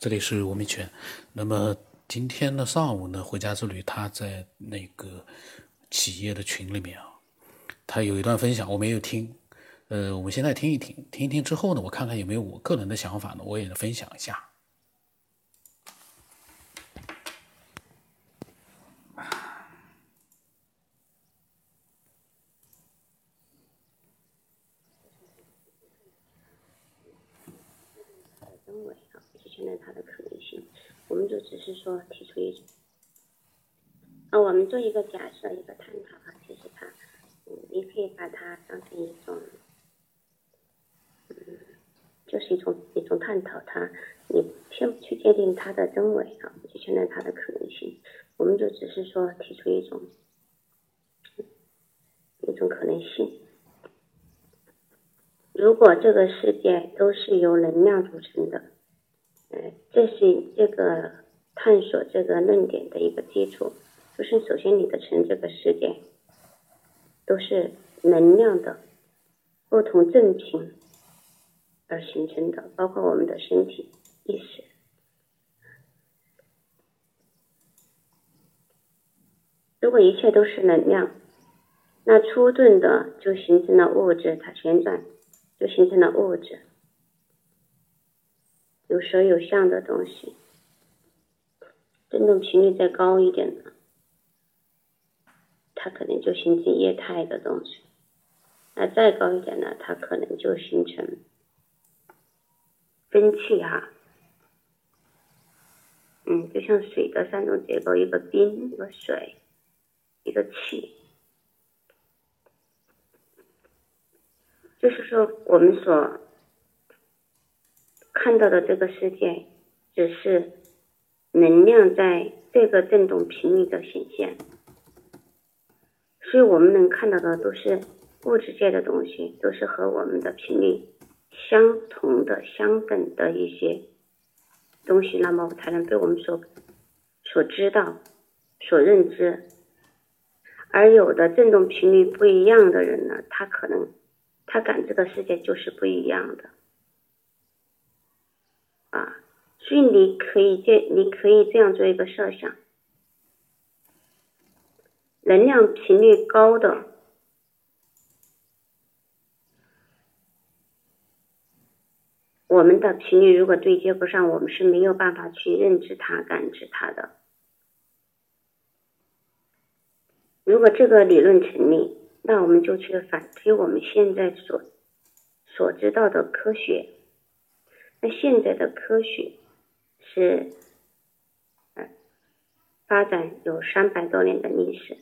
这里是吴明全。那么今天的上午呢，回家之旅，他在那个企业的群里面啊，他有一段分享，我没有听。呃，我们现在听一听，听一听之后呢，我看看有没有我个人的想法呢，我也分享一下。我们就只是说提出一种，啊，我们做一个假设，一个探讨啊，其实它，嗯，你可以把它当成一种，嗯，就是一种一种探讨它，你先不去界定它的真伪啊，去确认它的可能性，我们就只是说提出一种，一种可能性。如果这个世界都是由能量组成的。呃，这是这个探索这个论点的一个基础，就是首先你的成这个世界都是能量的不同正频而形成的，包括我们的身体意识。如果一切都是能量，那初顿的就形成了物质，它旋转就形成了物质。有舌有相的东西，振动频率再高一点的，它可能就形成液态的东西；那再高一点呢，它可能就形成蒸汽哈。嗯，就像水的三种结构：一个冰，一个水，一个气。就是说，我们所。看到的这个世界，只是能量在这个振动频率的显现，所以我们能看到的都是物质界的东西，都是和我们的频率相同的、相等的一些东西，那么才能被我们所所知道、所认知。而有的振动频率不一样的人呢，他可能他感知的世界就是不一样的。啊，所以你可以这，你可以这样做一个设想：能量频率高的，我们的频率如果对接不上，我们是没有办法去认知它、感知它的。如果这个理论成立，那我们就去反推我们现在所所知道的科学。那现在的科学是，呃，发展有三百多年的历史，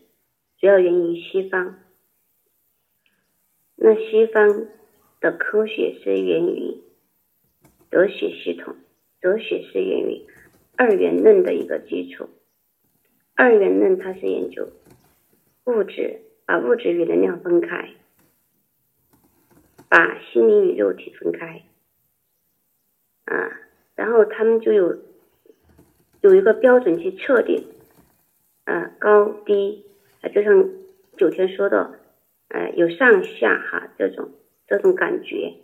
主要源于西方。那西方的科学是源于哲学系统，哲学是源于二元论的一个基础。二元论它是研究物质，把物质与能量分开，把心灵与肉体分开。啊，然后他们就有有一个标准去测定，啊高低啊，就像九天说的，呃有上下哈这种这种感觉，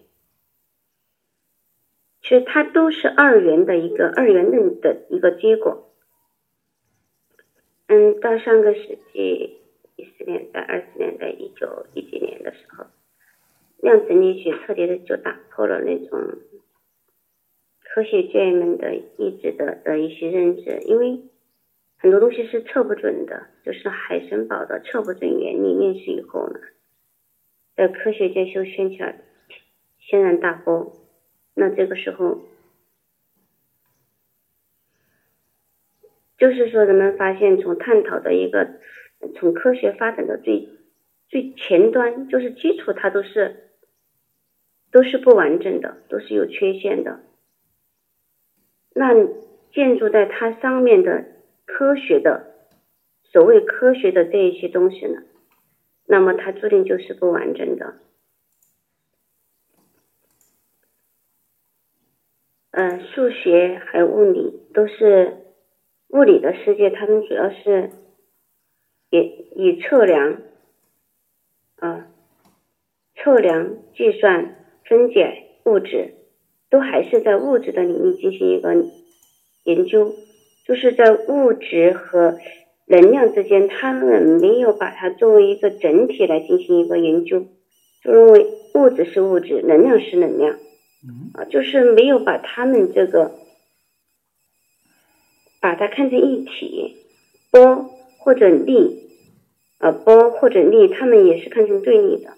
其实它都是二元的一个二元论的一个结果。嗯，到上个世纪一四年代、二十年代、一九一几年的时候，量子力学彻底的就打破了那种。科学界们的一直的的一些认知，因为很多东西是测不准的，就是海森堡的测不准原理面世以后呢，在科学界就掀起了轩然大波。那这个时候，就是说人们发现，从探讨的一个从科学发展的最最前端，就是基础，它都是都是不完整的，都是有缺陷的。那建筑在它上面的科学的所谓科学的这一些东西呢，那么它注定就是不完整的。呃，数学还有物理都是物理的世界，它们主要是以以测量啊测量、计算、分解物质。都还是在物质的领域进行一个研究，就是在物质和能量之间，他们没有把它作为一个整体来进行一个研究，就认为物质是物质，能量是能量，啊，就是没有把他们这个把它看成一体，波或者力，啊，波或者力，他们也是看成对立的。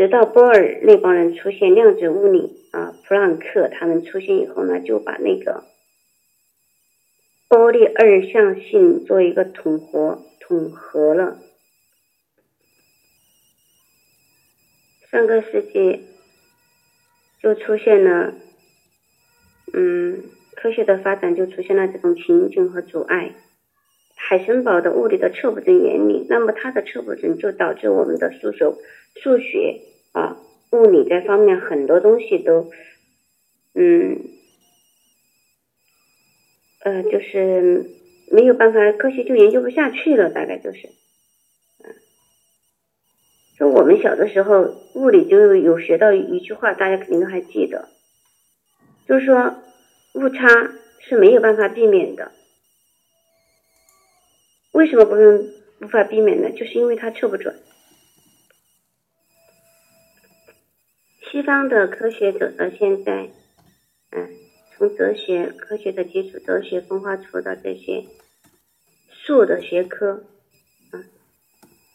直到波尔那帮人出现，量子物理啊，普朗克他们出现以后呢，就把那个波粒二象性做一个统合，统合了。上个世纪就出现了，嗯，科学的发展就出现了这种瓶颈和阻碍。海森堡的物理的测不准原理，那么它的测不准就导致我们的数学数学。啊，物理这方面很多东西都，嗯，呃，就是没有办法，科学就研究不下去了，大概就是，嗯，就我们小的时候物理就有学到一句话，大家肯定都还记得，就是说误差是没有办法避免的，为什么不能无法避免呢？就是因为它测不准。西方的科学走到现在，嗯，从哲学、科学的基础、哲学分化出的这些数的学科，啊，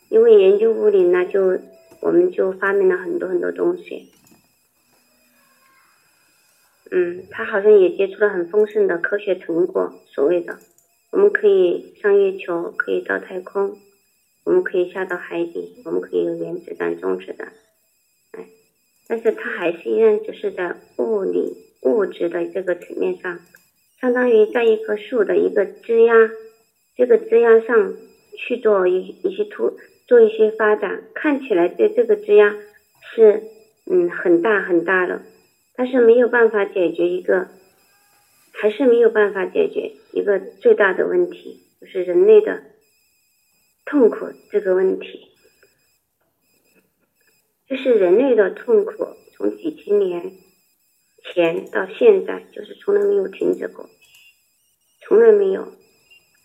因为研究物理呢，就我们就发明了很多很多东西，嗯，他好像也接触了很丰盛的科学成果，所谓的我们可以上月球，可以到太空，我们可以下到海底，我们可以有原子弹、中子弹。但是它还是依然只是在物理物质的这个层面上，相当于在一棵树的一个枝丫，这个枝丫上去做一一些突做一些发展，看起来对这个枝丫是嗯很大很大的，但是没有办法解决一个，还是没有办法解决一个最大的问题，就是人类的痛苦这个问题。就是人类的痛苦，从几千年前到现在，就是从来没有停止过，从来没有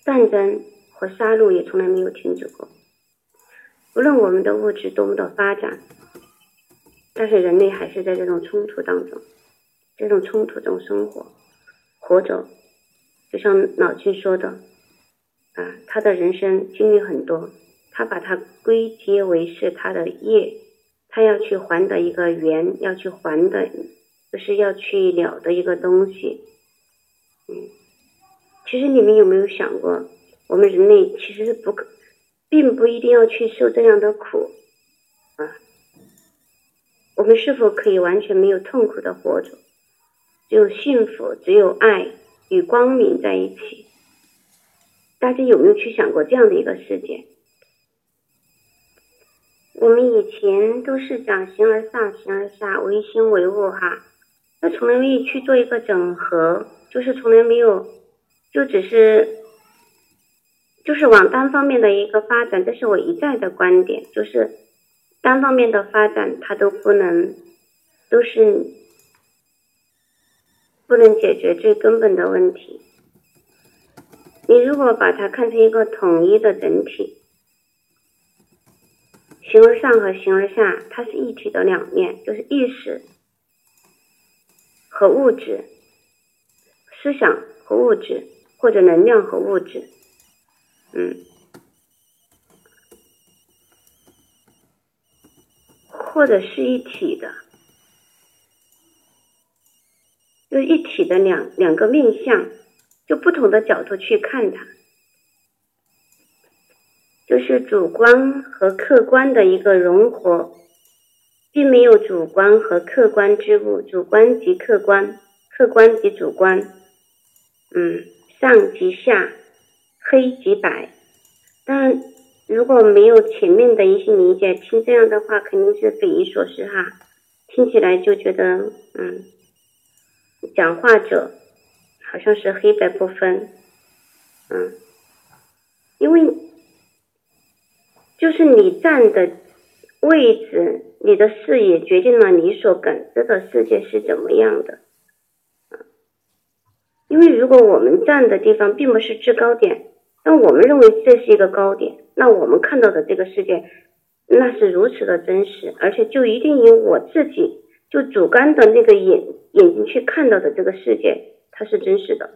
战争和杀戮也从来没有停止过。无论我们的物质多么的发展，但是人类还是在这种冲突当中，这种冲突中生活，活着。就像老君说的，啊，他的人生经历很多，他把它归结为是他的业。他要去还的一个缘，要去还的，就是要去了的一个东西。嗯，其实你们有没有想过，我们人类其实是不可，并不一定要去受这样的苦啊。我们是否可以完全没有痛苦的活着，只有幸福，只有爱与光明在一起？大家有没有去想过这样的一个世界？我们以前都是讲形而上，形而下，唯心唯物哈，那从来没有去做一个整合，就是从来没有，就只是，就是往单方面的一个发展，这是我一再的观点，就是单方面的发展它都不能，都是不能解决最根本的问题。你如果把它看成一个统一的整体。形而上和形而下，它是一体的两面，就是意识和物质，思想和物质，或者能量和物质，嗯，或者是一体的，就是一体的两两个面相，就不同的角度去看它。就是主观和客观的一个融合，并没有主观和客观之物，主观即客观，客观即主观，嗯，上即下，黑即白。当然，如果没有前面的一些理解，听这样的话肯定是匪夷所思哈，听起来就觉得，嗯，讲话者好像是黑白不分，嗯，因为。就是你站的位置，你的视野决定了你所感知的世界是怎么样的。因为如果我们站的地方并不是制高点，那我们认为这是一个高点，那我们看到的这个世界，那是如此的真实，而且就一定以我自己就主观的那个眼眼睛去看到的这个世界，它是真实的，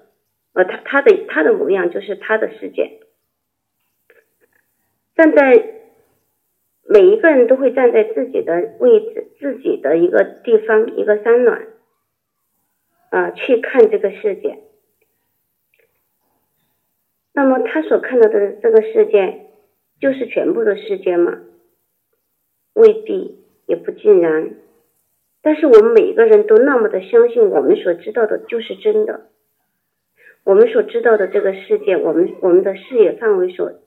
呃，他他的他的模样就是他的世界。站在每一个人都会站在自己的位置、自己的一个地方、一个山峦，啊，去看这个世界。那么他所看到的这个世界，就是全部的世界吗？未必，也不尽然。但是我们每个人都那么的相信，我们所知道的就是真的。我们所知道的这个世界，我们我们的视野范围所。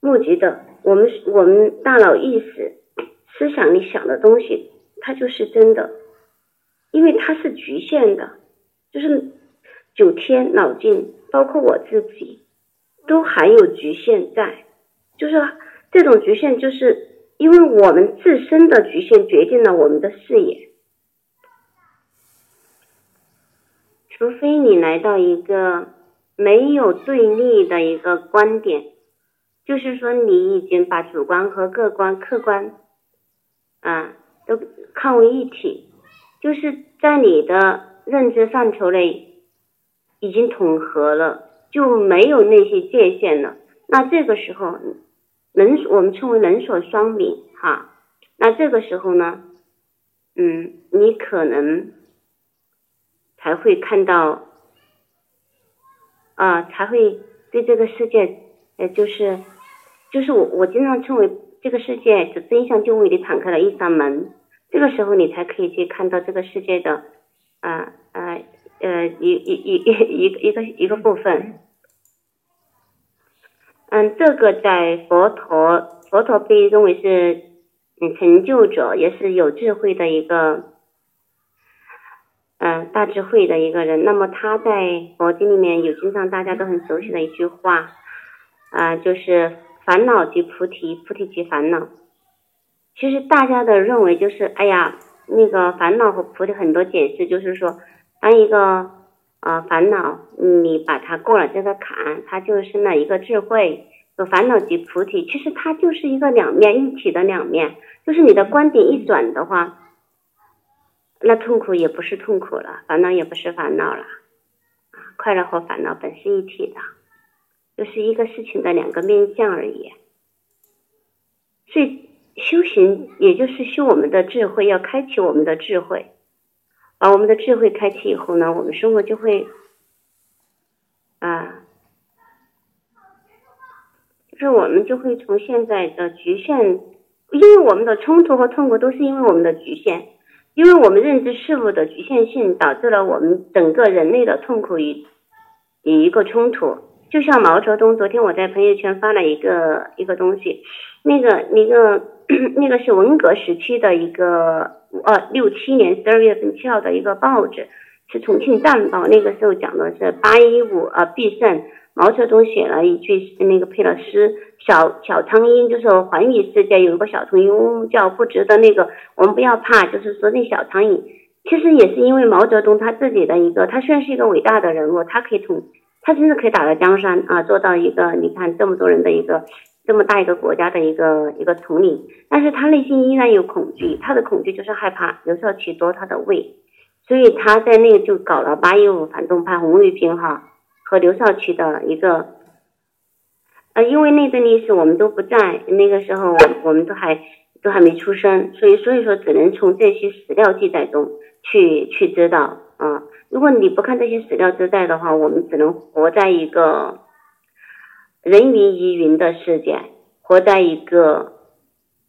目及的，我们我们大脑意识、思想里想的东西，它就是真的，因为它是局限的，就是九天脑境，包括我自己，都含有局限在，就是这种局限，就是因为我们自身的局限决定了我们的视野，除非你来到一个没有对立的一个观点。就是说，你已经把主观和客观、客观啊都看为一体，就是在你的认知范畴内已经统合了，就没有那些界限了。那这个时候，人我们称为人所双明哈。那这个时候呢，嗯，你可能才会看到啊，才会对这个世界，呃，就是。就是我，我经常称为这个世界的真相就为你敞开了一扇门，这个时候你才可以去看到这个世界的，啊啊呃一一一一一个一个部分。嗯，这个在佛陀，佛陀被认为是嗯成就者，也是有智慧的一个，嗯大智慧的一个人。那么他在佛经里面有经常大家都很熟悉的一句话，啊就是。烦恼即菩提，菩提即烦恼。其实大家的认为就是，哎呀，那个烦恼和菩提很多解释就是说，当一个呃烦恼，你把它过了这个坎，它就是那一个智慧。有烦恼即菩提，其实它就是一个两面一体的两面，就是你的观点一转的话，那痛苦也不是痛苦了，烦恼也不是烦恼了，啊，快乐和烦恼本是一体的。就是一个事情的两个面相而已，所以修行也就是修我们的智慧，要开启我们的智慧，把我们的智慧开启以后呢，我们生活就会啊，就是我们就会从现在的局限，因为我们的冲突和痛苦都是因为我们的局限，因为我们认知事物的局限性，导致了我们整个人类的痛苦与与一个冲突。就像毛泽东，昨天我在朋友圈发了一个一个东西，那个那个那个是文革时期的一个呃六七年十二月份七号的一个报纸，是重庆战报。那个时候讲的是八一五呃必胜，毛泽东写了一句那个配了诗，小小苍蝇就是环宇世界有一个小苍蝇叫不值得那个，我们不要怕，就是说那小苍蝇，其实也是因为毛泽东他自己的一个，他虽然是一个伟大的人物，他可以从。他甚至可以打到江山啊，做到一个你看这么多人的一个这么大一个国家的一个一个统领，但是他内心依然有恐惧，他的恐惧就是害怕刘少奇夺他的位，所以他在那个就搞了八一五反动派红卫兵哈和刘少奇的一个，呃，因为那段历史我们都不在那个时候，我们都还都还没出生，所以所以说只能从这些史料记载中去去知道啊。如果你不看这些史料之在的话，我们只能活在一个人云亦云的世界，活在一个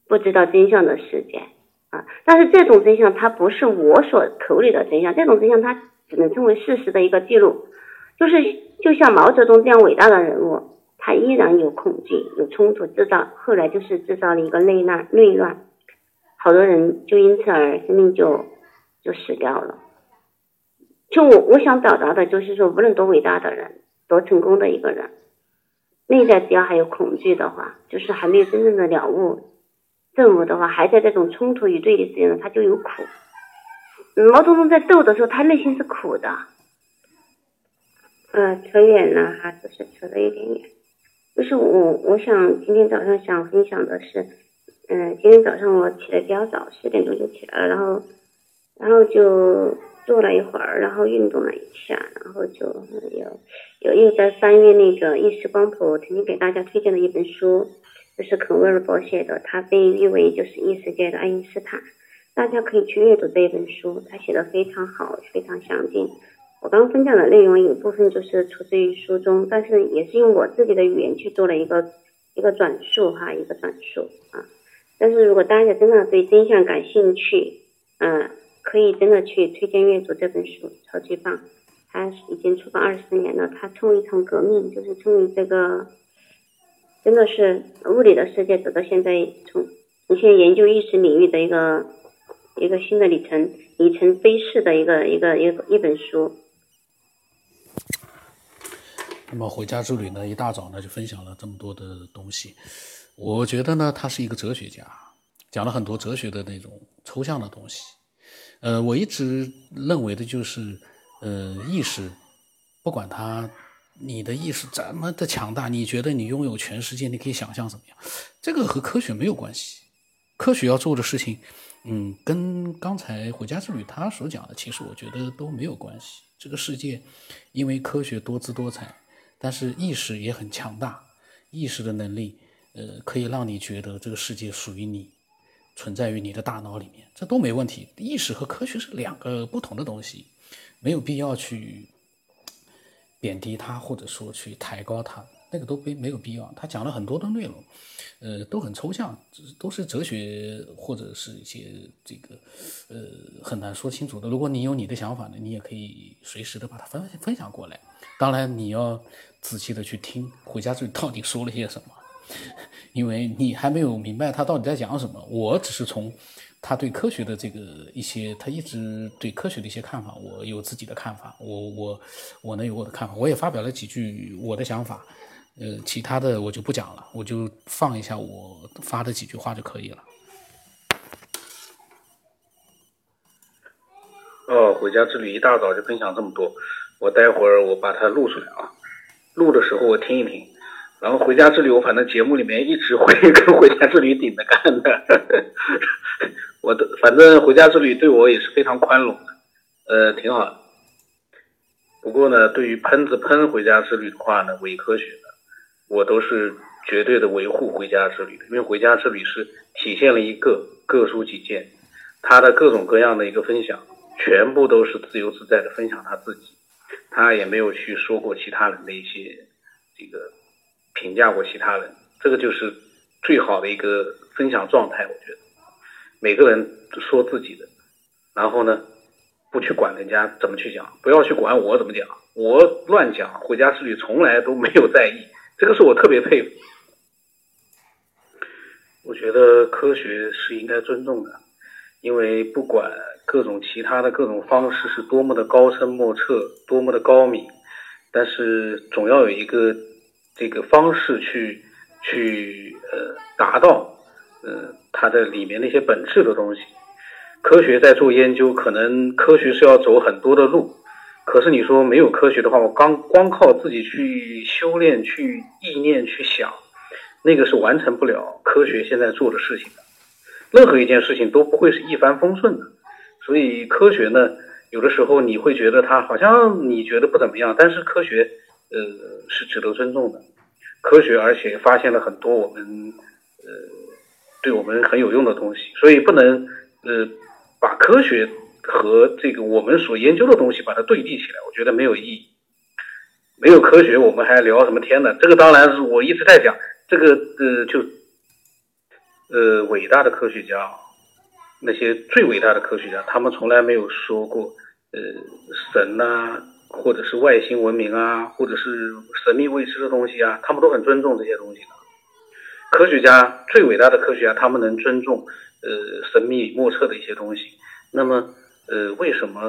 不知道真相的世界啊！但是这种真相它不是我所口里的真相，这种真相它只能称为事实的一个记录。就是就像毛泽东这样伟大的人物，他依然有恐惧、有冲突，制造后来就是制造了一个内乱，内乱，好多人就因此而生命就就死掉了。就我我想表达的就是说，无论多伟大的人，多成功的一个人，内在只要还有恐惧的话，就是还没有真正的了悟、证悟的话，还在这种冲突与对立之间，他就有苦。毛泽东在斗的时候，他内心是苦的。呃，扯远了哈，只是扯了一点远。就是我，我想今天早上想分享的是，嗯，今天早上我起的比较早，十点钟就起来了，然后，然后就坐了一会儿，然后运动了一下，然后就有有又在翻阅那个意识光谱曾经给大家推荐的一本书，就是肯威尔伯写的，他被誉为就是异世界的爱因斯坦，大家可以去阅读这一本书，他写的非常好，非常详尽。我刚刚分享的内容有部分就是出自于书中，但是也是用我自己的语言去做了一个一个转述哈，一个转述啊。但是如果大家真的对真相感兴趣，嗯，可以真的去推荐阅读这本书，超级棒。它已经出版二十年了，它称一场革命，就是称为这个真的是物理的世界走到现在，从从现在研究意识领域的一个一个新的里程里程碑式的一个一个一个一本书。那么回家之旅呢，一大早呢就分享了这么多的东西。我觉得呢，他是一个哲学家，讲了很多哲学的那种抽象的东西。呃，我一直认为的就是，呃，意识，不管他你的意识怎么的强大，你觉得你拥有全世界，你可以想象怎么样，这个和科学没有关系。科学要做的事情，嗯，跟刚才回家之旅他所讲的，其实我觉得都没有关系。这个世界，因为科学多姿多彩。但是意识也很强大，意识的能力，呃，可以让你觉得这个世界属于你，存在于你的大脑里面，这都没问题。意识和科学是两个不同的东西，没有必要去贬低它，或者说去抬高它，那个都没没有必要。他讲了很多的内容，呃，都很抽象，都是哲学或者是一些这个，呃，很难说清楚的。如果你有你的想法呢，你也可以随时的把它分分享过来。当然，你要。仔细的去听回家之到底说了些什么，因为你还没有明白他到底在讲什么。我只是从他对科学的这个一些，他一直对科学的一些看法，我有自己的看法，我我我能有我的看法，我也发表了几句我的想法。呃，其他的我就不讲了，我就放一下我发的几句话就可以了。哦，回家之旅一大早就分享这么多，我待会儿我把它录出来啊。录的时候我听一听，然后回家之旅我反正节目里面一直会跟回家之旅顶着干的，我的反正回家之旅对我也是非常宽容的，呃，挺好的。不过呢，对于喷子喷回家之旅的话呢，伪科学的，我都是绝对的维护回家之旅的，因为回家之旅是体现了一个各抒己见，他的各种各样的一个分享，全部都是自由自在的分享他自己。他也没有去说过其他人的一些这个评价过其他人，这个就是最好的一个分享状态。我觉得每个人说自己的，然后呢，不去管人家怎么去讲，不要去管我怎么讲，我乱讲，回家之旅从来都没有在意，这个是我特别佩服。我觉得科学是应该尊重的，因为不管。各种其他的各种方式是多么的高深莫测，多么的高明，但是总要有一个这个方式去去呃达到呃它的里面那些本质的东西。科学在做研究，可能科学是要走很多的路，可是你说没有科学的话，我刚光靠自己去修炼、去意念、去想，那个是完成不了科学现在做的事情的。任何一件事情都不会是一帆风顺的。所以科学呢，有的时候你会觉得它好像你觉得不怎么样，但是科学呃是值得尊重的。科学而且发现了很多我们呃对我们很有用的东西，所以不能呃把科学和这个我们所研究的东西把它对立起来，我觉得没有意义。没有科学，我们还聊什么天呢？这个当然是我一直在讲这个呃就呃伟大的科学家。那些最伟大的科学家，他们从来没有说过，呃，神呐，或者是外星文明啊，或者是神秘未知的东西啊，他们都很尊重这些东西的。科学家最伟大的科学家，他们能尊重呃神秘莫测的一些东西。那么，呃，为什么，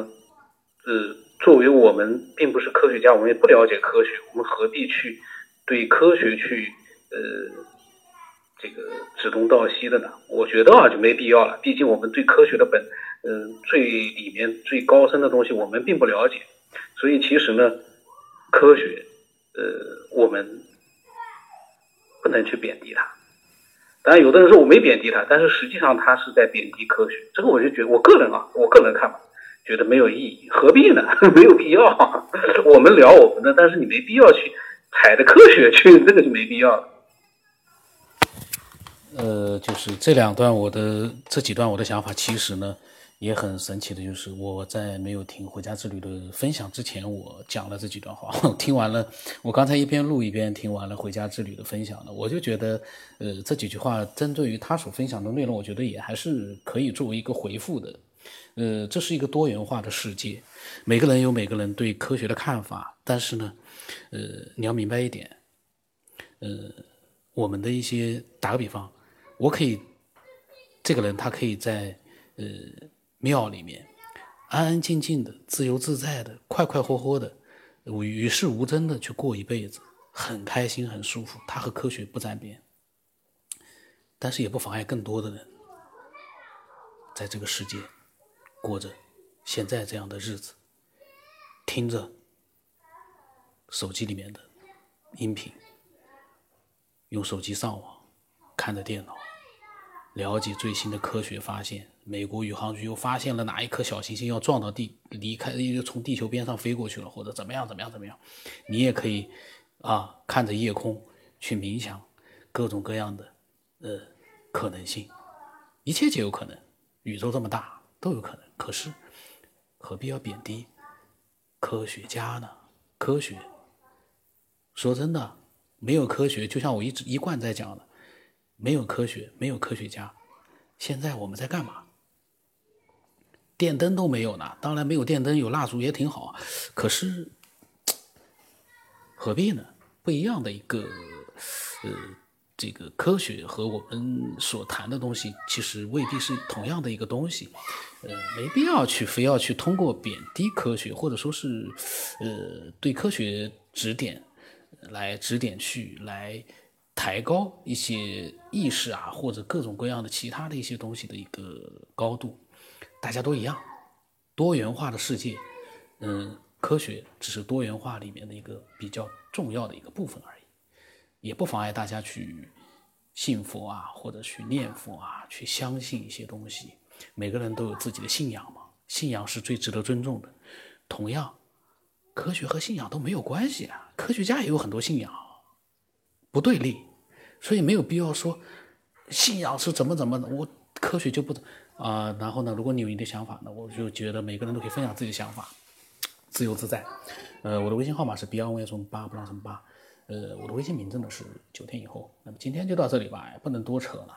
呃，作为我们并不是科学家，我们也不了解科学，我们何必去对科学去呃？这个指东道西的呢？我觉得啊，就没必要了。毕竟我们对科学的本，嗯，最里面最高深的东西，我们并不了解。所以其实呢，科学，呃，我们不能去贬低它。当然，有的人说我没贬低它，但是实际上他是在贬低科学。这个我就觉得，我个人啊，我个人看法，觉得没有意义，何必呢？没有必要。我们聊我们的，但是你没必要去踩着科学去，这个就没必要了。呃，就是这两段我的这几段我的想法，其实呢也很神奇的，就是我在没有听《回家之旅》的分享之前，我讲了这几段话。听完了，我刚才一边录一边听完了《回家之旅》的分享呢，我就觉得，呃，这几句话针对于他所分享的内容，我觉得也还是可以作为一个回复的。呃，这是一个多元化的世界，每个人有每个人对科学的看法，但是呢，呃，你要明白一点，呃，我们的一些打个比方。我可以，这个人他可以在呃庙里面安安静静的、自由自在的、快快活活的、与世无争的去过一辈子，很开心、很舒服。他和科学不沾边，但是也不妨碍更多的人在这个世界过着现在这样的日子，听着手机里面的音频，用手机上网，看着电脑。了解最新的科学发现，美国宇航局又发现了哪一颗小行星要撞到地，离开又从地球边上飞过去了，或者怎么样怎么样怎么样，你也可以啊看着夜空去冥想各种各样的呃可能性，一切皆有可能，宇宙这么大都有可能。可是何必要贬低科学家呢？科学说真的，没有科学，就像我一直一贯在讲的。没有科学，没有科学家，现在我们在干嘛？电灯都没有呢。当然，没有电灯，有蜡烛也挺好。可是，何必呢？不一样的一个，呃，这个科学和我们所谈的东西，其实未必是同样的一个东西。呃，没必要去非要去通过贬低科学，或者说是，呃，对科学指点来指点去来。抬高一些意识啊，或者各种各样的其他的一些东西的一个高度，大家都一样，多元化的世界，嗯，科学只是多元化里面的一个比较重要的一个部分而已，也不妨碍大家去信佛啊，或者去念佛啊，去相信一些东西。每个人都有自己的信仰嘛，信仰是最值得尊重的。同样，科学和信仰都没有关系啊，科学家也有很多信仰，不对立。所以没有必要说信仰是怎么怎么的，我科学就不啊。然后呢，如果你有你的想法呢，我就觉得每个人都可以分享自己的想法，自由自在。呃，我的微信号码是 beyond 什么八不让什么八，呃，我的微信名字呢是九天以后。那么今天就到这里吧，不能多扯了。